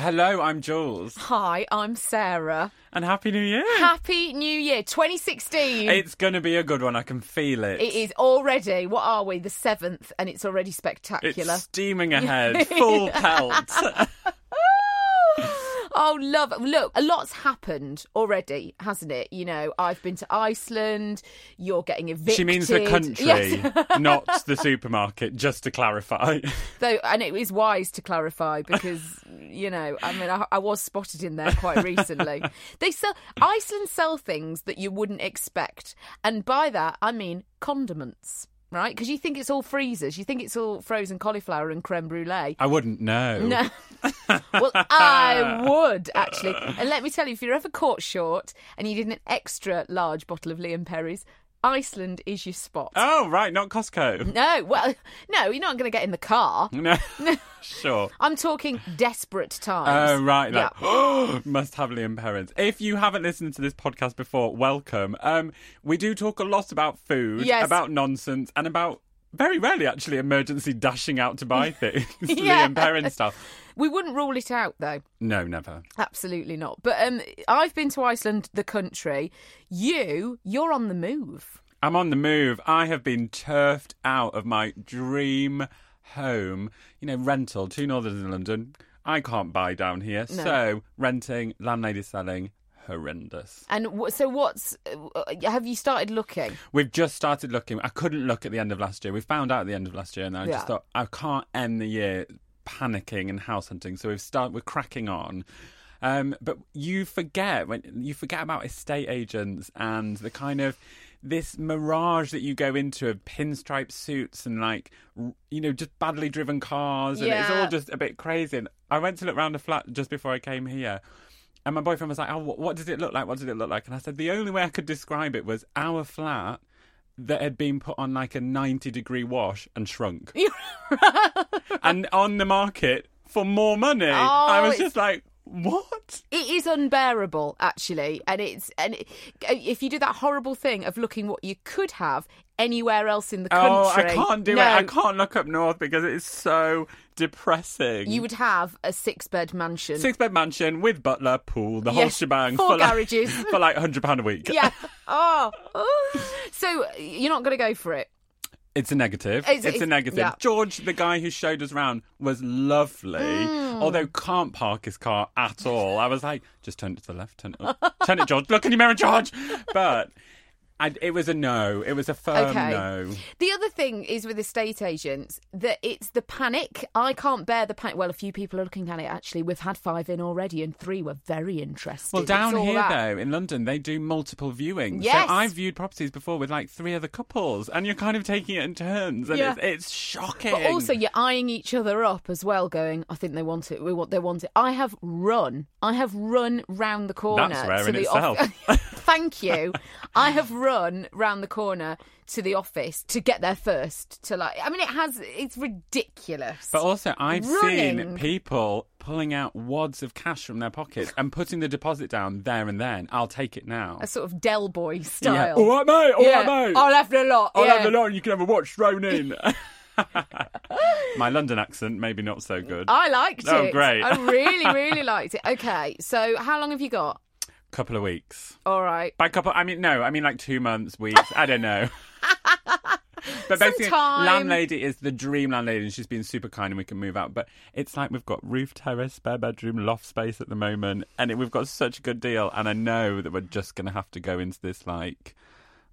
Hello, I'm Jules, Hi, I'm Sarah. and Happy New Year. Happy New Year 2016. It's going to be a good one. I can feel it. it is already, what are we, the 7th, and it's already spectacular. It's steaming ahead, full pelt. Oh, love. Look, a lot's happened already, hasn't it? You know, I've been to Iceland, you're getting evicted. she means the country, Yes. not the supermarket, just to clarify. Though, and it is wise to clarify because, you know, I mean, I, I was spotted in there quite recently. they sell, Iceland sell things that you wouldn't expect. And by that, I mean condiments. Right, because you think it's all freezers, you think it's all frozen cauliflower and creme brulee. I wouldn't know. No. well, I would actually. And let me tell you, if you're ever caught short and you need an extra large bottle of Lea & Perrins, Iceland is your spot. Oh, right, not Costco. No, well, no, you're not going to get in the car. No, sure. I'm talking desperate times. Oh, right. Like, Yeah. must have Lea & Perrins. If you haven't listened to this podcast before, welcome. Um, we do talk a lot about food, Yes. about nonsense, and about very rarely actually emergency dashing out to buy things. Yeah. Lea & Perrins stuff. We wouldn't rule it out, though. No, never. Absolutely not. But um, I've been to Iceland, the country. You, you're on the move. I'm on the move. I have been turfed out of my dream home. You know, rental, two northern London. I can't buy down here. No. So, renting, landlady selling, horrendous. And w- so, what's uh, have you started looking? We've just started looking. I couldn't look at the end of last year. We found out at the end of last year, and I Yeah. just thought I can't end the year panicking and house hunting. So we've started. We're cracking on. Um, but you forget when you forget about estate agents and the kind of this mirage that you go into of pinstripe suits and like you know just badly driven cars and it's all just a bit crazy. And I went to look around a flat just before I came here. And my boyfriend was like, "Oh, what, what does it look like? What does it look like?" And I said, "The only way I could describe it was our flat that had been put on like a ninety degree wash and shrunk, and on the market for more money." I was Oh, just like, "What?" It is unbearable, actually, and it's and it, uh, if you do that horrible thing of looking what you could have anywhere else in the country, Oh, I can't do no, it. I can't look up north because it's so depressing. You would have a six-bed mansion. Six bed mansion with butler, pool, the whole shebang. four for like- garages. for like hundred pound a week. yeah. Oh. oh. So you're not going to go for it. It's a negative. It's- It's, it's- a negative. yeah. George, the guy who showed us around, was lovely, Mm. although can't park his car at all. I was like, just turn it to the left, turn it up. turn it, George. Look in your mirror, George. But I, it was a no. It was a firm Okay. no. The other thing is with estate agents that it's the panic. I can't bear the panic. Well, a few people are looking at it actually. We've had five in already, and three were very interested. Well, down here that. though, in London, they do multiple viewings. Yes. So I've viewed properties before with like three other couples, and you're kind of taking it in turns, and Yeah. it's, it's shocking. But also, you're eyeing each other up as well, going, "I think they want it. We want. They want it." I have run. I have run round the corner. That's rare to in the itself. Thank you. I have run round the corner to the office to get there first. To like, I mean, it has. It's ridiculous. But also, I've seen people pulling out wads of cash from their pockets and putting the deposit down there and then. I'll take it now. a sort of Del Boy style. Yeah. All right, mate. All Yeah. right, mate. I'll have the lot. I'll yeah. have the lot and you can have a watch thrown in. My London accent, maybe not so good. I liked Oh, it. great. I really, really liked it. Okay, so how long have you got? Couple of weeks. All right. By couple, I mean, no, I mean like two months, weeks. I don't know. But basically, Sometime. landlady is the dream landlady, and she's been super kind, and we can move out. But it's like we've got roof terrace, spare bedroom, loft space at the moment, and it, we've got such a good deal. And I know that we're just going to have to go into this like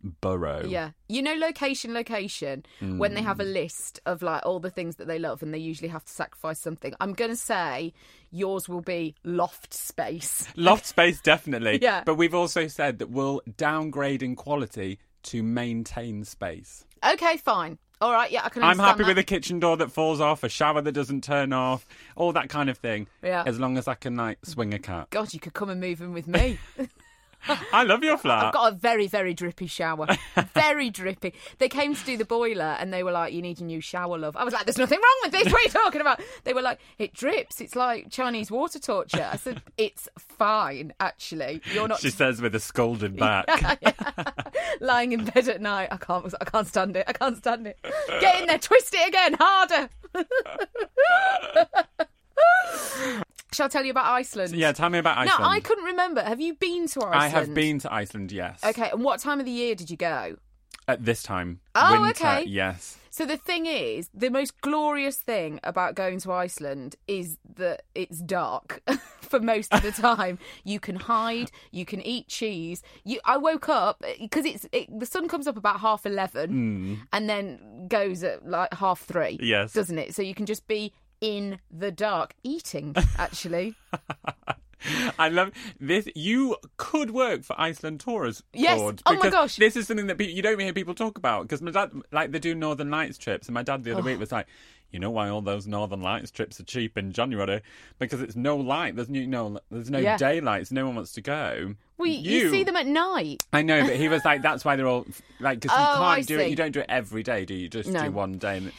borough. Yeah. You know, location, location, when they Mm. have a list of like all the things that they love and they usually have to sacrifice something. I'm going to say yours will be loft space. Loft space, definitely. Yeah. But we've also said that we'll downgrade in quality to maintain space. Okay, fine. All right, yeah, I can I'm happy that. with a kitchen door that falls off, a shower that doesn't turn off, all that kind of thing. Yeah. As long as I can like swing a cat. God, you could come and move in with me. I love your flat. I've got a very, very drippy shower. very drippy. They came to do the boiler and they were like, You need a new shower, love. I was like, There's nothing wrong with this. What are you talking about? They were like, It drips. It's like Chinese water torture. I said, It's fine, actually. You're not She says with a scolded back. lying in bed at night. I can't I can't stand it. I can't stand it. Get in there, twist it again, harder. Shall I tell you about Iceland? yeah, tell me about Now Iceland. I couldn't remember. Have you been to Iceland? I have been to Iceland, yes. Okay, and what time of the year did you go? At this time. Oh, Winter, okay. Yes. So the thing is, the most glorious thing about going to Iceland is that it's dark for most of the time. you can hide, you can eat cheese. You, I woke up eh, because it's it, the sun comes up about half eleven hmm. and then goes at like half three. Yes. doesn't it? So you can just be in the dark eating. Actually, I love this. You could work for Iceland Tours Yes. Board. Oh my gosh. This is something that pe- you don't hear people talk about because my dad, like, they do Northern Lights trips, and my dad the Oh. other week oh. was like, "You know why all those Northern Lights trips are cheap in January? Because it's no light. There's no, no there's no Yeah. daylight. So no one wants to go." we you, see them at night. I know, but he was like, "That's why they're all like because you Oh, I can't do it. You don't do it every day, do you? Just No. do one day." And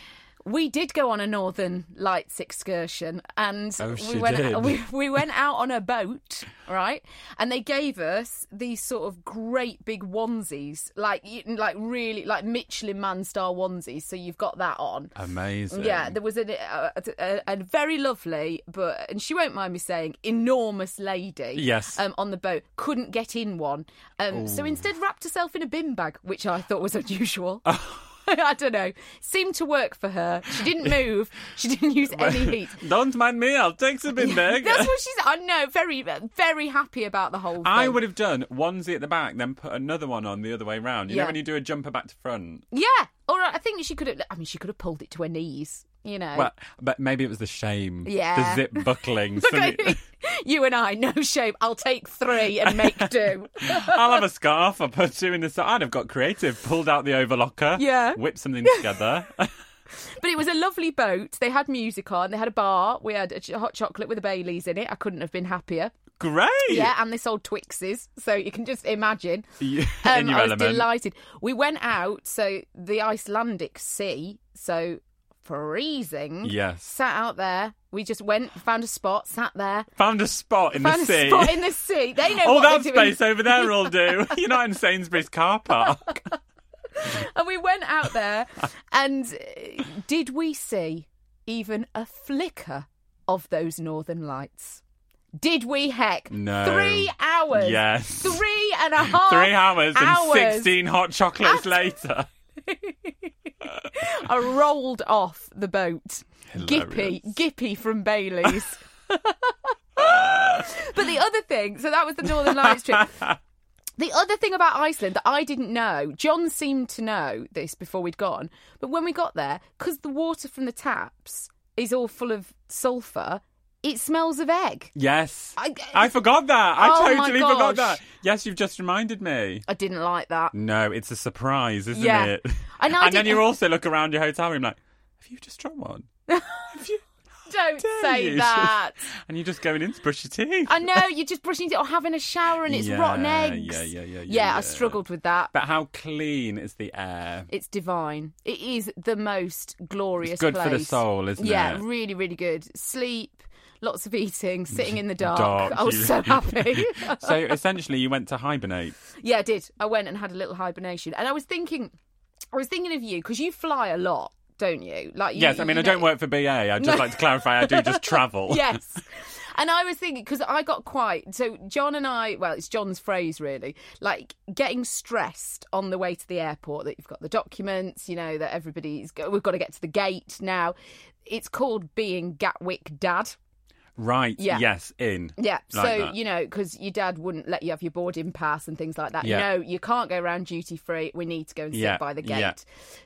We did go on a Northern Lights excursion, and Oh, we went. did. We, we went out on a boat, right? And they gave us these sort of great big onesies, like like really like Michelin Man star onesies. So you've got that on. amazing. Yeah, there was a, a, a, a very lovely, but and she won't mind me saying, enormous lady. Yes. um, on the boat couldn't get in one, um, so instead wrapped herself in a bin bag, which I thought was unusual. I don't know. Seemed to work for her. She didn't move. She didn't use any heat. Don't mind me. I'll take some bin bag. That's what she's. I know. Very, very happy about the whole thing. I would have done onesie at the back, then put another one on the other way round. You Yeah. know when you do a jumper back to front. Yeah. Or I think she could have. I mean, she could have pulled it to her knees. You know. Well, but maybe it was the shame. Yeah. The zip buckling. You and I, no shame. I'll take three and make do. I'll have a scarf. I'll put two in the side. I'd have got creative. Pulled out the overlocker. Yeah. Whipped something together. But it was a lovely boat. They had music on. They had a bar. We had a hot chocolate with a Baileys in it. I couldn't have been happier. Great. Yeah, and they sold Twixes, so you can just imagine. You- Um, in your I was element. delighted. We went out, so the Icelandic Sea, so freezing. Yes. Sat out there. We just went, found a spot, sat there. Found a spot in found the sea. a spot in the sea. They know all that space over there will do. You're not in Sainsbury's car park. And we went out there, and uh, did we see even a flicker of those northern lights? Did we heck? No. Three hours. Yes. Three and a half. Three hours, hours. and 16 hot chocolates later. I rolled off the boat. Gippy, Hilarious. Gippy from Bailey's. but the other thing, so that was the Northern Lights trip. The other thing about Iceland that I didn't know, John seemed to know this before we'd gone, but when we got there, because the water from the taps is all full of sulphur, it smells of egg. Yes. I- I, forgot that. I Oh my totally forgot gosh. that. Yes, you've just reminded me. I didn't like that. No, it's a surprise, isn't Yeah. it? I and then didn't- you also look around your hotel room like, have you just dropped one? have you? Don't Dare say you? that. and you're just going in to brush your teeth. I know, you're just brushing it or having a shower and it's Yeah, rotten yeah, eggs. yeah, yeah, yeah, Yeah, I struggled with that. But how clean is the air? It's divine. It is the most glorious It's good for the place. soul, isn't it? yeah, it? really, really good. Sleep, lots of eating, sitting in the dark. Dark, I was so happy. So essentially, you went to hibernate. yeah, I did. I went and had a little hibernation, and I was thinking, I was thinking of you because you fly a lot, don't you? Like, you, Yes, I mean, you I don't work for BA. I'd just like to clarify, I do just travel. Yes. And I was thinking because I got quite so John and I. Well, it's John's phrase really, like getting stressed on the way to the airport that you've got the documents, you know that everybody's we've got to get to the gate now. It's called being Gatwick dad. Right. Yeah. Yes. In. Yeah, Like so that. you know, because your dad wouldn't let you have your boarding pass and things like that. Yeah. No, you can't go around duty free. We need to go and sit Yeah, by the gate. yeah.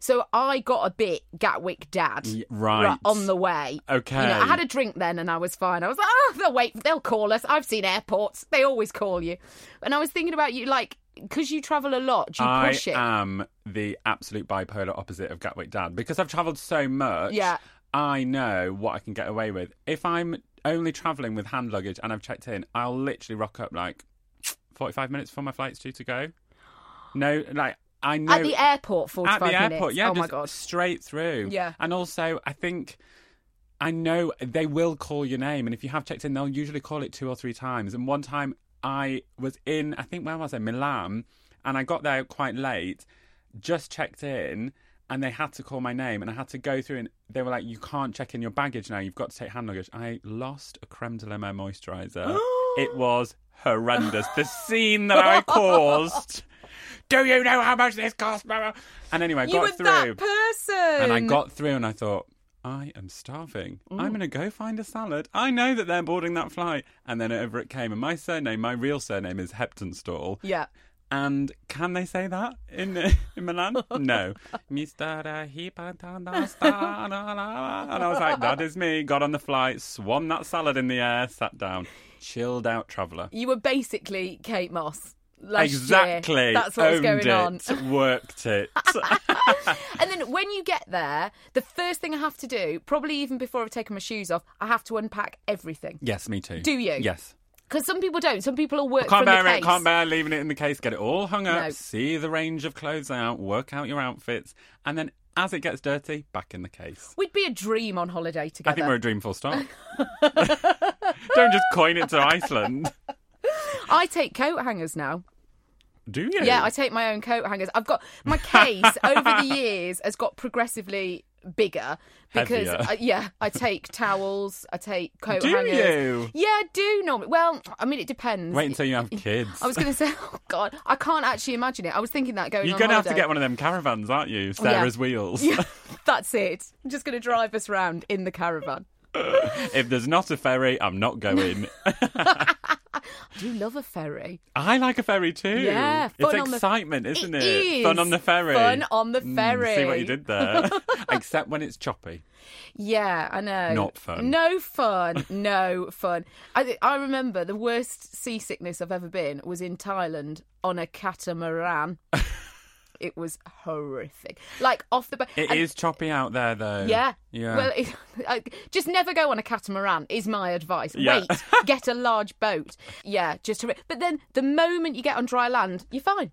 So I got a bit Gatwick dad Y- right. on the way. Okay. You know, I had a drink then and I was fine. I was like, oh, they'll wait. They'll call us. I've seen airports. They always call you. And I was thinking about you, like, because you travel a lot, do you I push it? am the absolute bipolar opposite of Gatwick Dad because I've travelled so much. Yeah. I know what I can get away with. If I'm only travelling with hand luggage and I've checked in, I'll literally rock up like 45 minutes before my flight's due to go. No, like I know At the airport, 45 at the minutes. airport, yeah, Oh, my just God. straight through. Yeah. and also I think I know they will call your name, and if you have checked in, they'll usually call it two or three times. And one time I was in, I think where was I, Milan, and I got there quite late, just checked in. And they had to call my name, and I had to go through. And they were like, "You can't check in your baggage now. You've got to take hand luggage." I lost a creme de la mer moisturizer. it was horrendous. The scene that I caused. Do you know how much this cost? And anyway, I You got were through. that person. And I got through and I thought, I am starving. I'm mm. going to go find a salad. I know that they're boarding that flight. And then over it came. And my surname, my real surname is Heptonstall. Yeah. And can they say that in in Milan? No. And I was like, that is me. Got on the flight, swung that salad in the air, sat down. Chilled out traveller. You were basically Kate Moss. Last year. Exactly. That's what was Owned going on. it, Worked it. And then when you get there, the first thing I have to do, probably even before I've taken my shoes off, I have to unpack everything. yes, me too. Do you? Yes. Because some people don't. Some people will work Can't from the bear case. it, can't bear leaving it in the case, get it all hung up, No. see the range of clothes out, work out your outfits, and then as it gets dirty, back in the case. We'd be a dream on holiday together. I think we're a dream full stop. Don't just coin it to Iceland. I take coat hangers now. Do you? Yeah, I take my own coat hangers. I've got my case over the years has got progressively bigger because. I, uh, yeah, I take towels, I take coat Do hangers. you? Yeah, I do normally. Well, I mean, it depends. Wait until you have kids. I was going to say, oh God, I can't actually imagine it. I was thinking that going You're going to have to get one of them caravans, aren't you? Oh, Sarah's wheels. Yeah, that's it. I'm just going to drive us round in the caravan. if there's not a ferry, I'm not going. I do love a ferry. I like a ferry too. Yeah, it's fun on the- excitement, isn't It it? is. Fun on the ferry. Fun on the Mm, ferry. see what you did there. Except when it's choppy. Yeah, I know. Not fun. No fun. No fun. I I remember the worst seasickness I've ever been was in Thailand on a catamaran. it was horrific. Like off the boat. It is choppy out there, though. Yeah. Yeah. Well, it, I, just never go on a catamaran is my advice. Yeah. Wait, get a large boat. Yeah, just horri- but then the moment you get on dry land, you're fine.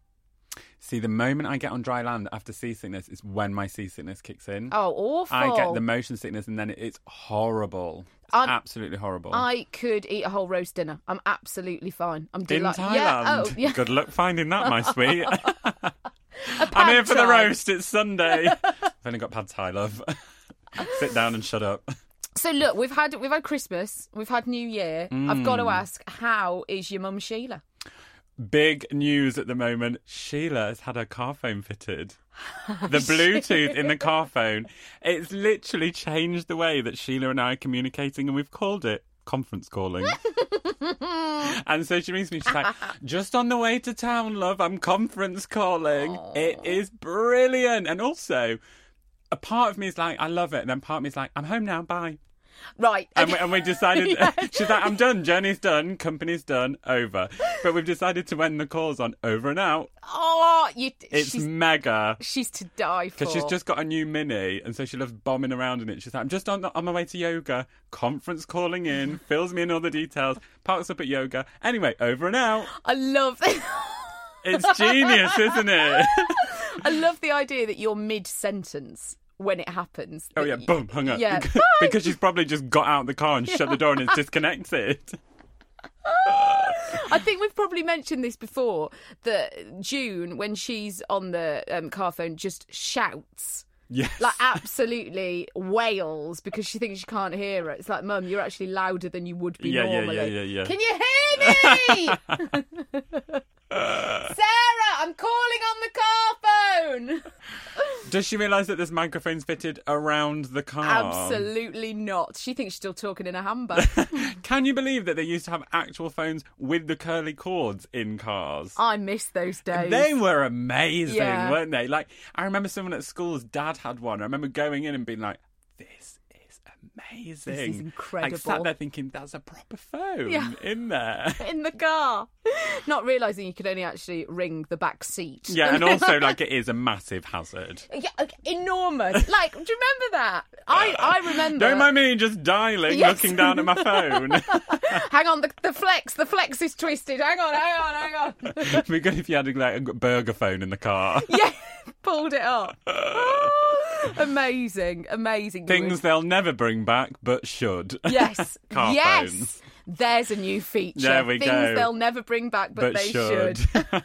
See, the moment I get on dry land after seasickness is when my seasickness kicks in. Oh, awful. I get the motion sickness, and then it's horrible. It's absolutely horrible. I could eat a whole roast dinner. I'm absolutely fine. I'm in delighted. Thailand. Yeah. Oh, yeah. Good luck finding that, my sweet. A I'm here pad for the roast. It's Sunday. I've only got pad thai, love. Sit down and shut up. So look, we've had we've had Christmas, we've had New Year. I've got Mm. to ask, how is your mum Sheila? Big news at the moment. Sheila has had her car phone fitted. The Bluetooth in the car phone. It's literally changed the way that Sheila and I are communicating, and we've called it conference calling. and so she rings me. She's like, "Just on the way to town, love. I'm conference calling. It is brilliant." And also, a part of me is like, "I love it," and then part of me is like, "I'm home now. Bye." Right. And we, and we decided, Yeah. she's like, I'm done, journey's done, company's done, over. But we've decided to end the calls on over and out. oh, you. It's mega. she's to die for. Because she's just got a new mini, and so she loves bombing around in it. She's like, I'm just on, on my way to yoga, conference calling in, fills me in all the details, parks up at yoga. Anyway, over and out. I love. It. it's genius, isn't it? I love the idea that you're mid sentence when it happens. Oh, yeah, boom, hung up. Yeah. because she's probably just got out of the car and shut the door and it's disconnected. I think we've probably mentioned this before that June, when she's on the um, car phone, just shouts Yes. Like absolutely wails because she thinks she can't hear it. It's like, Mum, you're actually louder than you would be Yeah, yeah, normally. yeah, yeah, yeah. Can you hear me? Sarah, I'm calling on the car phone. Does she realise that this microphone's fitted around the car? Absolutely not. She thinks she's still talking in a handbag. Can you believe that they used to have actual phones with the curly cords in cars? I miss those days. They were amazing, Yeah. weren't they? Like, I remember someone at school's dad had one. I remember going in and being like, this is amazing. This is Like, incredible. sat there thinking, that's a proper phone Yeah. in there. in the car, not realizing you could only actually ring the back seat. Yeah, and also, like, it is a massive hazard. Yeah, enormous. Like, do you remember that? I I uh, remember. Don't mind me just dialing, Yes. looking down at my phone. Hang on, the, the flex, the flex is twisted. Hang on, hang on, hang on. It'd be good if you had like a burger phone in the car. yeah, pulled it up. amazing, amazing. Things they'll never bring back, but should. Yes, Car yes. phones. There's a new feature. There we Things go. they'll never bring back, but, But they should. should.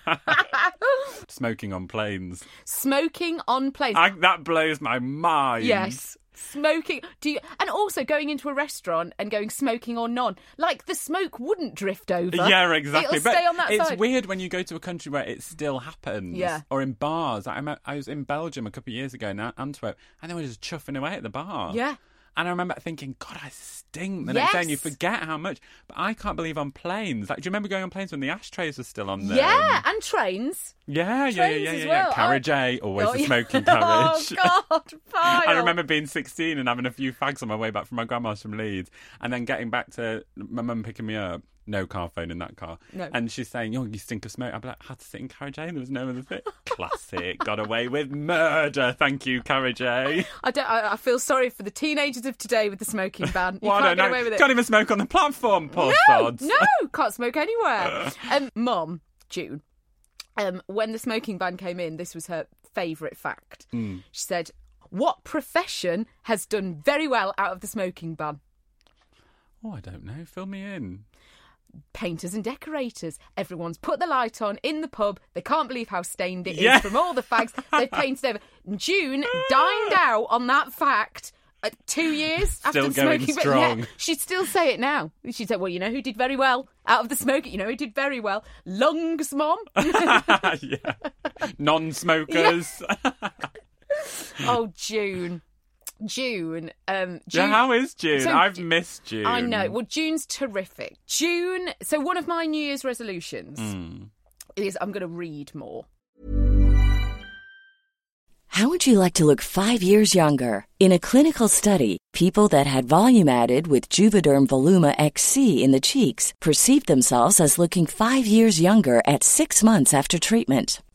Smoking on planes. Smoking on planes. I, that blows my mind. Yes. Smoking. Do you, and also going into a restaurant and going smoking or non. Like the smoke wouldn't drift over. Yeah, exactly. It'll but stay on that it's side. weird when you go to a country where it still happens. Yeah. Or in bars. I, I was in Belgium a couple of years ago in Antwerp, and they were just chuffing away at the bar. Yeah. And I remember thinking, God, I stink the next day, and you forget how much. But I can't believe on planes. Like, do you remember going on planes when the ashtrays were still on there? Yeah, and trains. Yeah, yeah, yeah, Trains yeah, as yeah. well. Carriage A, always Oh, yeah. smoking oh, carriage. Oh God. I remember being 16 and having a few fags on my way back from my grandma's from Leeds, and then getting back to my mum picking me up. No car phone in that car. No. And she's saying, "Oh, you stink of smoke." I'd be like, "I had to sit in carriage A. and There was no other thing." Classic. Got away with murder. Thank you, carriage A. I don't. I, I feel sorry for the teenagers of today with the smoking ban. You Well, can't get away with it. Can't even smoke on the platform. Poor no, sods. no, can't smoke anywhere. Um, Mum, June, um, when the smoking ban came in, this was her favourite fact. Hmm. She said, "What profession has done very well out of the smoking ban?" Oh, I don't know. Fill me in. Painters and decorators. Everyone's put the light on in the pub. They can't believe how stained it is Yeah. from all the fags they've painted over. June dined out on that fact. uh, Two years after Still the going smoking strong. Yeah, she'd still say it now. She'd say, "Well, you know who did very well out of the smoking? You know who did very well? Lungs, mom. yeah. Non-smokers. oh, June, June. Um, Yeah, June. how is June? So- I've missed June. I know. Well, June's terrific. June. So one of my New Year's resolutions Hmm. is I'm going to read more. How would you like to look five years younger? In a clinical study, people that had volume added with Juvederm Voluma XC in the cheeks perceived themselves as looking five years younger at six months after treatment.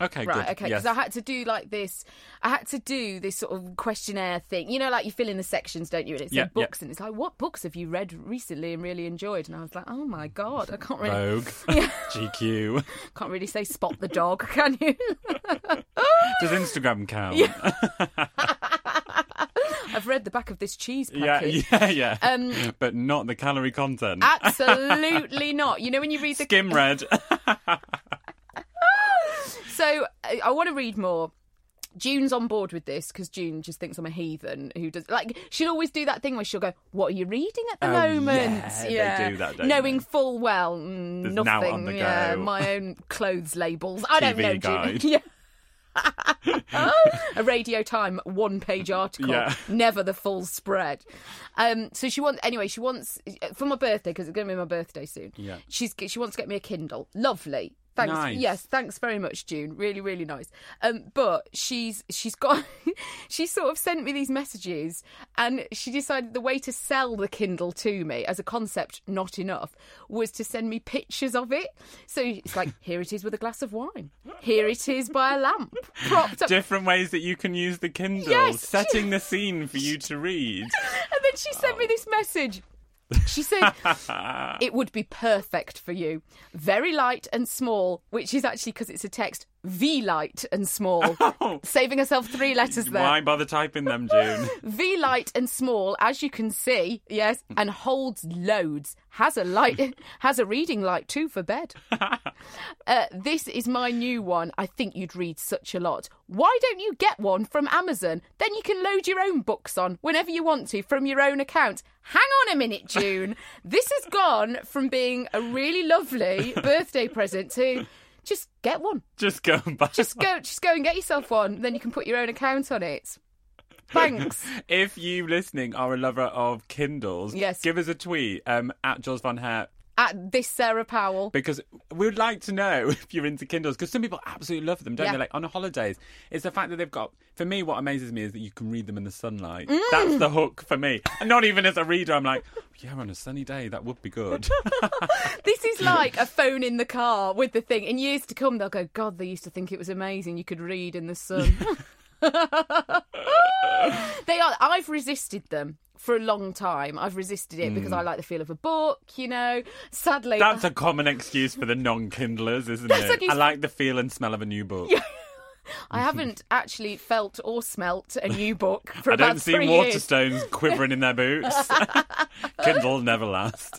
Okay, right, good. okay, because Yes. I had to do like this. I had to do this sort of questionnaire thing. You know, like you fill in the sections, don't you? And it said Yeah, yeah. books, and it's like, what books have you read recently and really enjoyed? And I was like, oh my god, I can't really, Vogue, Yeah. GQ. can't really say spot the dog, can you? Does Instagram count? I've read the back of this cheese yeah, yeah, yeah. Um, but not the calorie content. Absolutely not. You know when you read the Skim read. So I, I want to read more. June's on board with this because June just thinks I'm a heathen who does like she'll always do that thing where she'll go, "What are you reading at the Oh, moment?" yeah, they do that, don't knowing they? full well mm, There's nothing. yeah, my own clothes labels. I don't know, guide. June. Yeah. a Radio Time one page article, Yeah. never the full spread. Um, so she wants anyway. She wants for my birthday because it's going to be my birthday soon. Yeah. she's she wants to get me a Kindle. Lovely. Thanks. Nice. Yes, thanks very much, June. Really, really nice. Um, but she's she's got she sort of sent me these messages, and she decided the way to sell the Kindle to me as a concept, not enough, was to send me pictures of it. So it's like, here it is with a glass of wine. Here it is by a lamp, propped up. Different ways that you can use the Kindle, Yes. setting the scene for you to read. And then she sent me this message. She said it would be perfect for you. Very light and small, which is actually because it's a text. V light and small, saving herself three letters there. Why bother typing them, June? V light and small, as you can see, yes, and holds loads. Has a light, has a reading light too for bed. Uh, this is my new one. I think you'd read such a lot. Why don't you get one from Amazon? Then you can load your own books on whenever you want to from your own account. Hang on a minute, June. this has gone from being a really lovely birthday present to just get one. Just go and buy Just go, just go and get yourself one. Then you can put your own account on it. Thanks. If you listening are a lover of Kindles, Yes. give us a tweet um, at Jules Von Hep At this Sarah Powell. because we would like to know if you're into Kindles because some people absolutely love them, don't Yeah. they? Like on holidays, it's the fact that they've got. For me, what amazes me is that you can read them in the sunlight. Mm. That's the hook for me. And not even as a reader, I'm like, yeah, on a sunny day, that would be good. This is like a phone in the car with the thing. In years to come, they'll go, God, they used to think it was amazing. You could read in the sun. they are. I've resisted them for a long time. I've resisted it because I like the feel of a book. You know, sadly, Hmm. That's a common excuse for the non-Kindlers, isn't it? I like the feel and smell of a new book. I haven't actually felt or smelt a new book for I about don't see three years. Waterstones quivering in their boots. Kindle never lasts.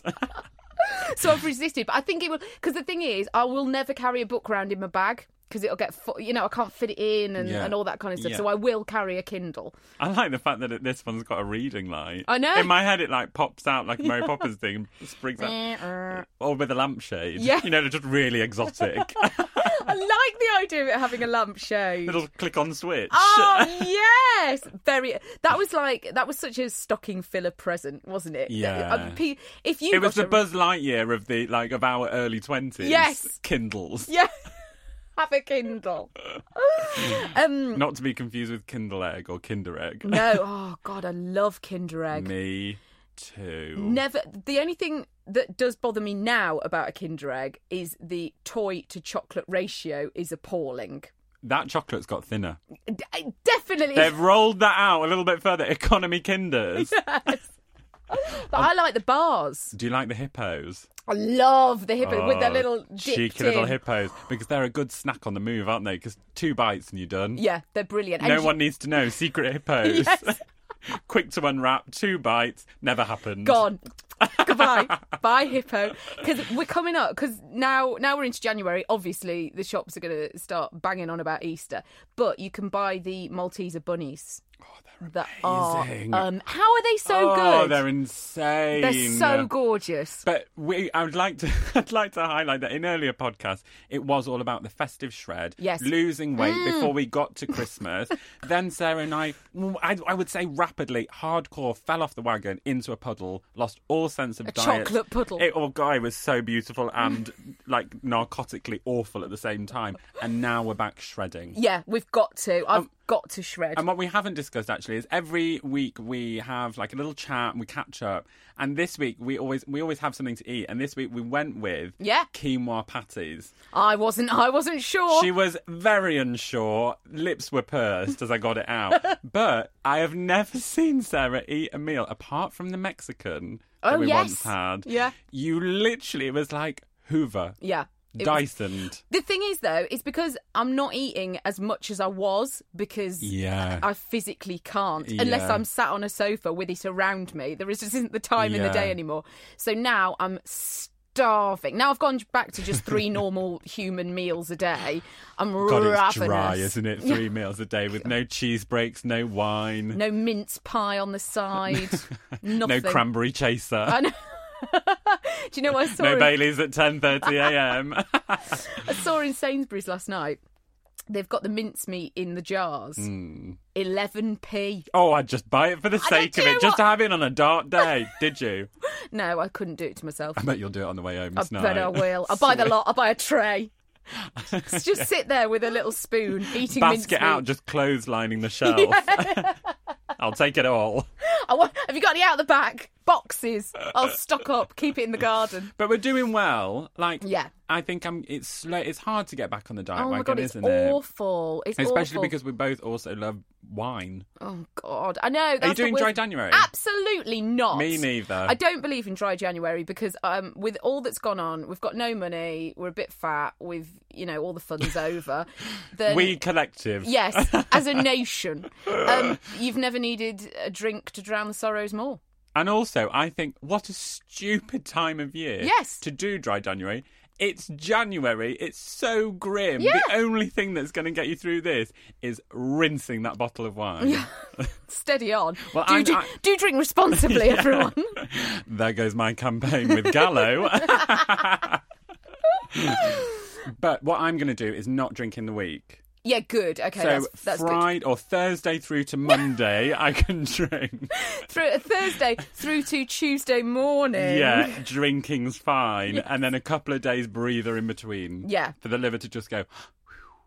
So I've resisted, but I think it will because the thing is, I will never carry a book around in my bag because it'll get, fu- you know, I can't fit it in and, Yeah. and all that kind of stuff. Yeah. So I will carry a Kindle. I like the fact that it, this one's got a reading light. I know. In my head, it like pops out like a Mary Poppins thing, springs out, eh, er. or with a lampshade. Yeah. you know, they're just really exotic. I like the idea of it having a lampshade. Little click-on switch. Oh yes, very. That was like that was such a stocking filler present, wasn't it? Yeah. Uh, uh If you it was the a- Buzz Lightyear of the like of our early twenties. Yes. Kindles. yeah, have a Kindle. um, Not to be confused with Kindle Egg or Kinder Egg. no, oh god, I love Kinder Egg. Me too. Never. The only thing that does bother me now about a Kinder Egg is the toy to chocolate ratio is appalling. That chocolate's got thinner. D- definitely. They've rolled that out a little bit further. Economy Kinders. but I like the bars. Do you like the hippos? I love the hippo with their Oh, little cheeky little in. hippos because they're a good snack on the move, aren't they? Because two bites and you're done. Yeah, they're brilliant. No one needs to know. Secret hippos. Yes. Quick to unwrap. Two bites. Never happened. gone. Goodbye. Bye, hippo. Because we're coming up. Because now, now we're into January. Obviously, the shops are going to start banging on about Easter. But you can buy the Malteser bunnies. That amazing. are. Um, how are they so oh, good? Oh, they're insane. They're so gorgeous. But we, I would like to, I'd like to highlight that in earlier podcasts, it was all about the festive shred, Yes. losing weight Mm. before we got to Christmas. then Sarah and I, I, I would say rapidly, hardcore, fell off the wagon into a puddle, lost all sense of A diet. chocolate puddle. It, oh, guy was so beautiful and like narcotically awful at the same time. And now we're back shredding. Yeah, we've got to. I've Um, got to shred. And what we haven't discussed actually is every week we have like a little chat and we catch up. And this week we always we always have something to eat. And this week we went with Yeah. quinoa patties. I wasn't. I wasn't sure. She was very unsure. Lips were pursed as I got it out. but I have never seen Sarah eat a meal apart from the Mexican that Oh, we yes. once had. Yeah. You literally it was like Hoover. yeah. It was- The thing is, though, it's because I'm not eating as much as I was because Yeah. I physically can't unless I'm sat on a sofa with it around me. There is just isn't the time in the day anymore. So now I'm starving. Now I've gone back to just three normal human meals a day. I'm God, ravenous. it's dry, isn't it? Three meals a day with no cheese breaks, no wine, No mince pie on the side. no cranberry chaser, I know. Do you know what I saw? no in- Baileys at 10.30 a.m. I saw in Sainsbury's last night. They've got the mincemeat in the jars. Hmm. 11p. oh, I'd just buy it for the I sake of it, know just to have it on a dark day. Did you? No, I couldn't do it to myself. I bet you'll do it on the way home I tonight. bet I will. I'll buy the lot. I'll buy a tray. just sit there with a little spoon, eating Basket mincemeat. out, just clotheslining the shelf. I'll take it all. I want, have you got any out the back? Boxes. I'll stock up. Keep it in the garden. But we're doing well. Like, Yeah. I think I'm. It's slow, it's hard to get back on the diet Oh my wagon, god, it's isn't it? awful. It's Especially awful. because we both also love wine. Oh God, I know. Are you doing dry January? Absolutely not. Me neither. I don't believe in dry January because um, with all that's gone on, we've got no money. We're a bit fat. With you know all the fun's over. Then, we collective. yes, as a nation, um, you've never needed a drink to drown the sorrows more. And also, I think what a stupid time of year Yes. to do dry January. It's January. It's so grim. Yeah. The only thing that's going to get you through this is rinsing that bottle of wine. Steady on. Well, do, do, I- do drink responsibly, everyone. there goes my campaign with Gallo. but what I'm going to do is not drink in the week. Yeah, good. Okay, so that's, that's good. Friday or Thursday through to Monday, I can drink. Through uh, Thursday through to Tuesday morning. Yeah, drinking's fine, and then a couple of days breather in between. Yeah. for the liver to just go.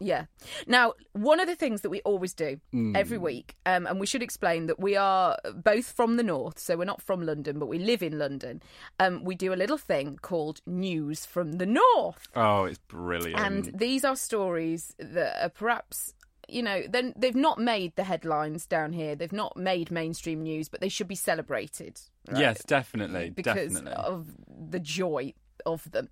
Yeah. Now, one of the things that we always do Mm. every week, um, and we should explain that we are both from the north, so we're not from London, but we live in London. Um, we do a little thing called News from the North. Oh, it's brilliant. And these are stories that are perhaps. You know, then they've not made the headlines down here. They've not made mainstream news, but they should be celebrated. right? yes, definitely, because definitely. of the joy of them.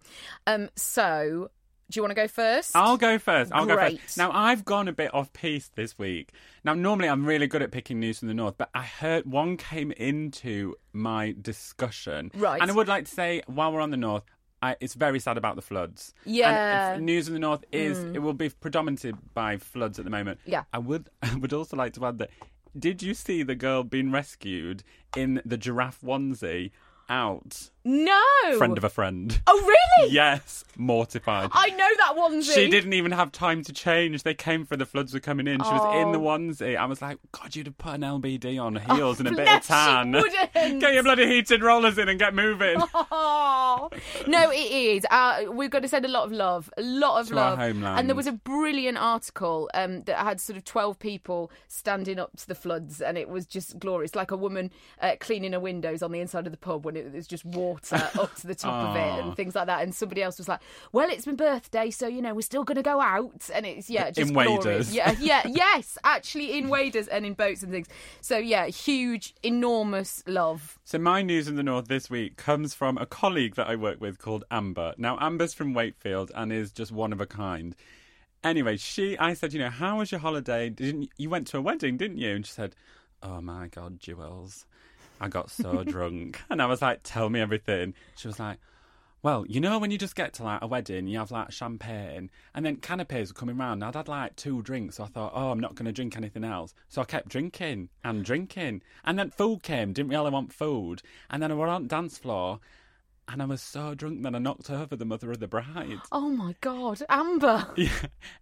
Um, so, do you want to go first? I'll go first. I'll go Great. first. Now I've gone a bit off piece this week. Now normally I'm really good at picking news from the north, but I heard one came into my discussion. Right. And I would like to say, while we're on the north, I, it's very sad about the floods. Yeah. And news in the north is hmm. it will be predominated by floods at the moment. Yeah. I would I would also like to add that. Did you see the girl being rescued in the giraffe onesie out? No. Friend of a friend. Oh, really? Yes, mortified. I know that onesie. She didn't even have time to change. They came for the floods were coming in. She was in the Oh. onesie. I was like, God, you'd have put an LBD on heels and a bit of she tan. wouldn't. Get your bloody heated rollers in and get moving. Oh. No, it is. Uh, we've got to send a lot of love, a lot of To our love. homeland. And there was a brilliant article um, that had sort of twelve people standing up to the floods, and it was just glorious, like a woman uh, cleaning her windows on the inside of the pub when it was just water up to the top of it and things like that. And somebody else was like, "Well, it's my birthday, so you know we're still going to go out." And it's yeah, just In glorious. waders. Yeah, yeah, yes, actually in waders and in boats and things. So yeah, huge, enormous love. So my news in the north this week comes from a colleague that I work with called Amber. Now Amber's from Wakefield and is just one of a kind. Anyway, she I said, you know, how was your holiday? Didn't you went to a wedding, didn't you? And she said, "Oh my god, Jules. I got so drunk." And I was like, "Tell me everything." She was like, well, you know when you just get to like a wedding, you have like champagne, and then canapes were coming round. I'd had like two drinks, so I thought, oh, I'm not going to drink anything else. So I kept drinking and drinking, and then food came. Didn't really want food, and then I were on dance floor, and I was so drunk that I knocked over the mother of the bride. Oh my God, Amber. Yeah.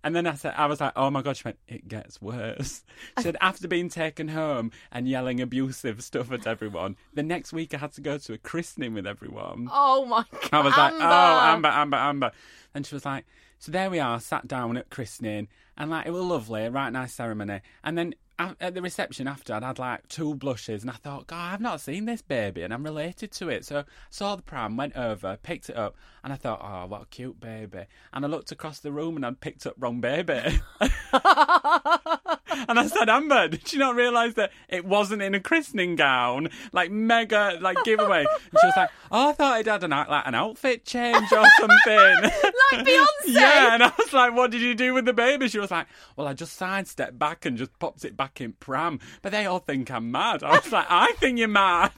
And then I said, I was like, oh my God. She went, it gets worse. She said, after being taken home and yelling abusive stuff at everyone, the next week I had to go to a christening with everyone. Oh my God. I was like, Amber. oh, Amber, Amber, Amber. And she was like, So there we are, sat down at christening, and like it was lovely, right nice ceremony. And then at the reception after, I'd had like two blushes, and I thought, God, I've not seen this baby, and I'm related to it. So saw the pram, went over, picked it up, and I thought, oh, what a cute baby. And I looked across the room, and I'd picked up wrong baby. And I said, Amber, did you not realise that it wasn't in a christening gown? Like mega, like giveaway. And she was like, oh, I thought it had an like an outfit change or something. Like Beyonce. yeah, and I was like, what did you do with the baby? She was like, well, I just sidestepped back and just popped it back in pram. But they all think I'm mad. I was like, I think you're mad.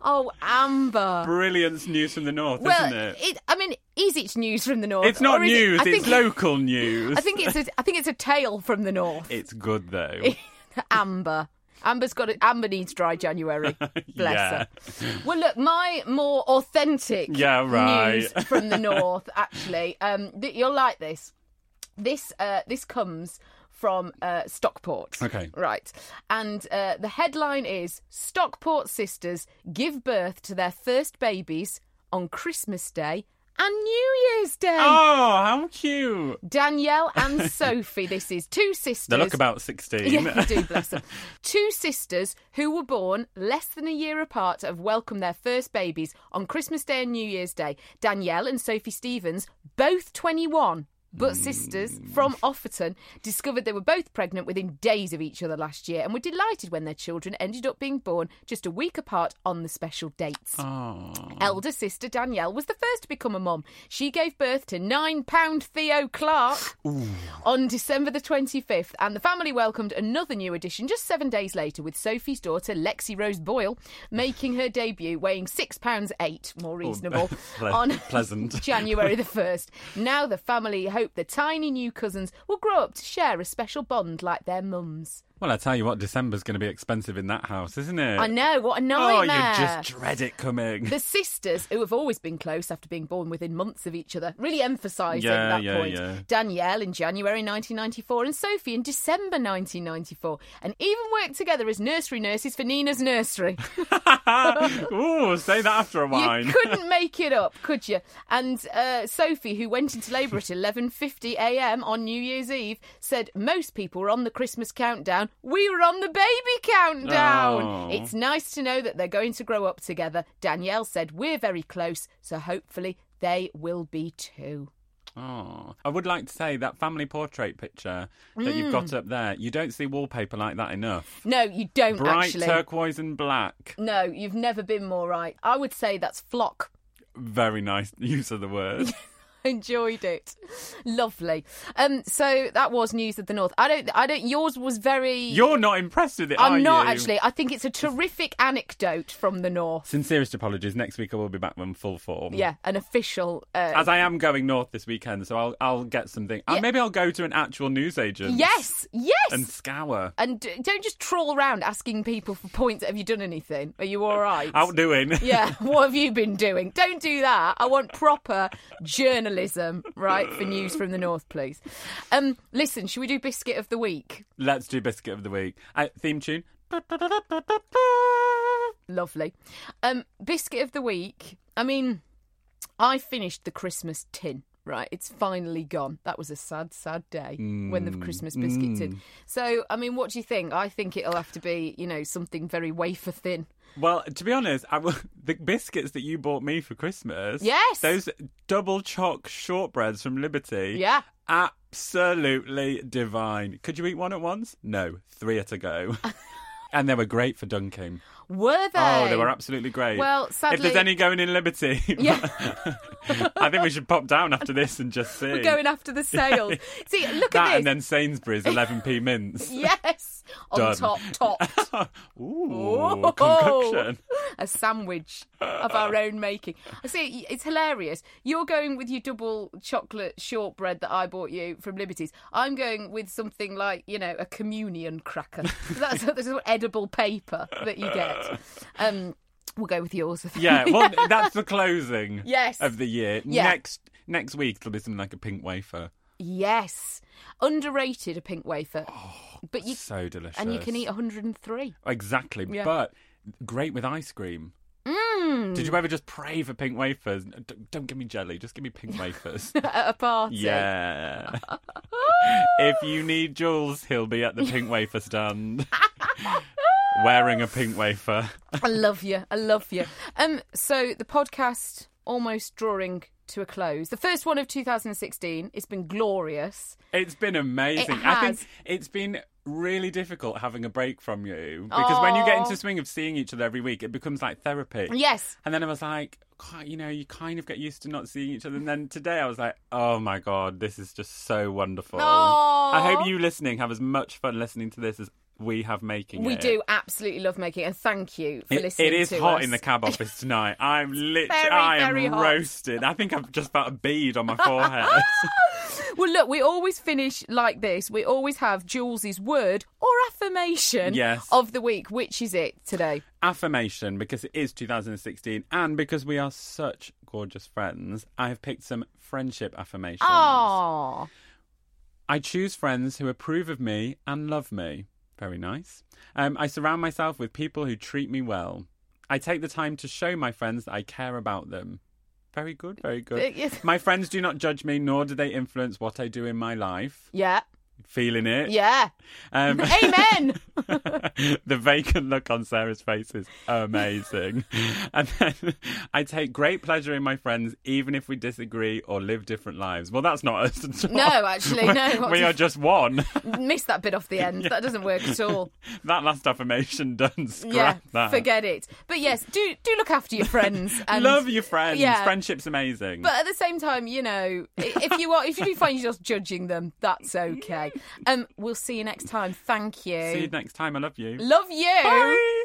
Oh, Amber. Brilliant news from the north, well, isn't it? I mean, is it news from the north? It's not it- news, I it's local news. I think it's a, I think it's a tale from the north. It's good though. Amber. Amber's got it. Amber needs dry January. Bless Yeah. her. Well, look, my more authentic Yeah, right. news from the north. Actually, um, th- you'll like this. This uh, this comes from uh, Stockport. Okay. right, and uh, the headline is Stockport sisters give birth to their first babies on Christmas Day and New Year's Day. Oh, how cute. Danielle and Sophie. This is two sisters. They look about 16. Yeah, they do, bless them. Two sisters who were born less than a year apart have welcomed their first babies on Christmas Day and New Year's Day. Danielle and Sophie Stevens, both 21. But sisters from Offerton discovered they were both pregnant within days of each other last year and were delighted when their children ended up being born just a week apart on the special dates. Oh. Elder sister Danielle was the first to become a mum. She gave birth to nine pound Theo Clark on December the 25th, and the family welcomed another new addition just seven days later with Sophie's daughter Lexi Rose Boyle making her debut, weighing six pounds eight, more oh, reasonable, ple- on pleasant. January the 1st. Now the family hope the tiny new cousins will grow up to share a special bond like their mums. Well, I tell you what, December's going to be expensive in that house, isn't it? I know, what a nightmare! Oh, you just dread it coming. The sisters, who have always been close after being born within months of each other, really emphasising Yeah, that yeah, point. yeah. Danielle in January 1994 and Sophie in December 1994, and even worked together as nursery nurses for Nina's nursery. Ooh, say that after a wine. You couldn't make it up, could you? And uh, Sophie, who went into labour at 11:50 a.m. on New Year's Eve, said most people were on the Christmas countdown. We were on the baby countdown. Oh. It's nice to know that they're going to grow up together. Danielle said we're very close, so hopefully they will be too. Oh, I would like to say that family portrait picture that you've got mm. up there. You don't see wallpaper like that enough. No, you don't Bright actually. turquoise and black. No, you've never been more right. I would say that's flock. Very nice use of the word. enjoyed it. Lovely. Um, so that was news of the north. I don't. I don't. Yours was very. You're not impressed with it, I'm not you? actually. I think it's a terrific anecdote from the north. Sincerest apologies. Next week I will be back in full form. Yeah, an official. Uh, As I am going north this weekend, so I'll I'll get something. Uh, maybe I'll go to an actual newsagent. yes, yes. And scour. And don't just trawl around asking people for points. Have you done anything? Are you all right? Outdoing. Yeah, what have you been doing? Don't do that. I want proper journalism, right, for news from the north, please. Um, listen, should we do biscuit of the week? Let's do biscuit of the week. Uh, theme tune. Lovely. Um, biscuit of the week. I mean, I finished the Christmas tin. Right, it's finally gone. That was a sad, sad day when the hmm, Christmas biscuit tin. Hmm. So, I mean, what do you think? I think it'll have to be, you know, something very wafer thin. Well, to be honest, I the biscuits that you bought me for Christmas. Yes. Those double choc shortbreads from Liberty. Yeah. Absolutely divine. Could you eat one at once? No, three at a go. and they were great for dunking. Were oh, they? Oh, they were absolutely great. Well, sadly, if there's any going in Liberty, Yeah. I think we should pop down after this and just see. We're going after the sales. See, look that at this. and then Sainsbury's 11p mints. Yes, on Done. top, top. Ooh, Oh, concoction. a sandwich of our own making. I see, it's hilarious. You're going with your double chocolate shortbread that I bought you from Liberties. I'm going with something like, you know, a communion cracker. That's the sort of edible paper that you get. Um, we'll go with yours. Yeah, well, that's the closing Yes. of the year. Yeah. Next next week it'll be something like a pink wafer. Yes, underrated a pink wafer, but you Oh, so delicious. and you can eat 103. exactly, Yeah. but great with ice cream. Mm. Mm. Did you ever just pray for pink wafers? D- don't give me jelly, just give me pink wafers. At a party. yeah. if you need Jules, he'll be at the pink wafer stand. Wearing a pink wafer. I love you. I love you. Um, so the podcast almost drawing to a close. The first one of 2016. It's been glorious. It's been amazing. It I think it's been really difficult having a break from you because when you get into the swing of seeing each other every week, it becomes like therapy. Yes. And then I was like, you know, you kind of get used to not seeing each other. And then today I was like, oh my God, this is just so wonderful. Aw. I hope you listening have as much fun listening to this as we have making We it. do absolutely love making, it, and thank you for It, listening. it is hot us. in the cab office tonight. I'm literally, Very, I am hot. roasted. I think I've just felt a bead on my forehead. Well, look, we always finish like this. We always have Jules's word or affirmation Yes. of the week. Which is it today? affirmation because it is 2016 and because we are such gorgeous friends i have picked some friendship affirmations Oh, i choose friends who approve of me and love me very nice. Um, i surround myself with people who treat me well. I take the time to show my friends that i care about them. Very good very good. Yes. my friends do not judge me nor do they influence what i do in my life. Yeah, feeling it yeah. um, Amen. the vacant look on Sarah's face is amazing. and then I take great pleasure in my friends, even if we disagree or live different lives. Well, that's not us. No, actually, no. we are just one. Missed that bit off the end. That doesn't work at all. that last affirmation done. yeah, Scrap that. forget it. But yes, do do look after your friends. And, Love your friends. Yeah. Friendship's amazing. But at the same time, you know, if you are, if you do find yourself judging them, that's okay. Um, we'll see you next time. Thank you. See you next time. I love you. Love you. Bye.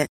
it.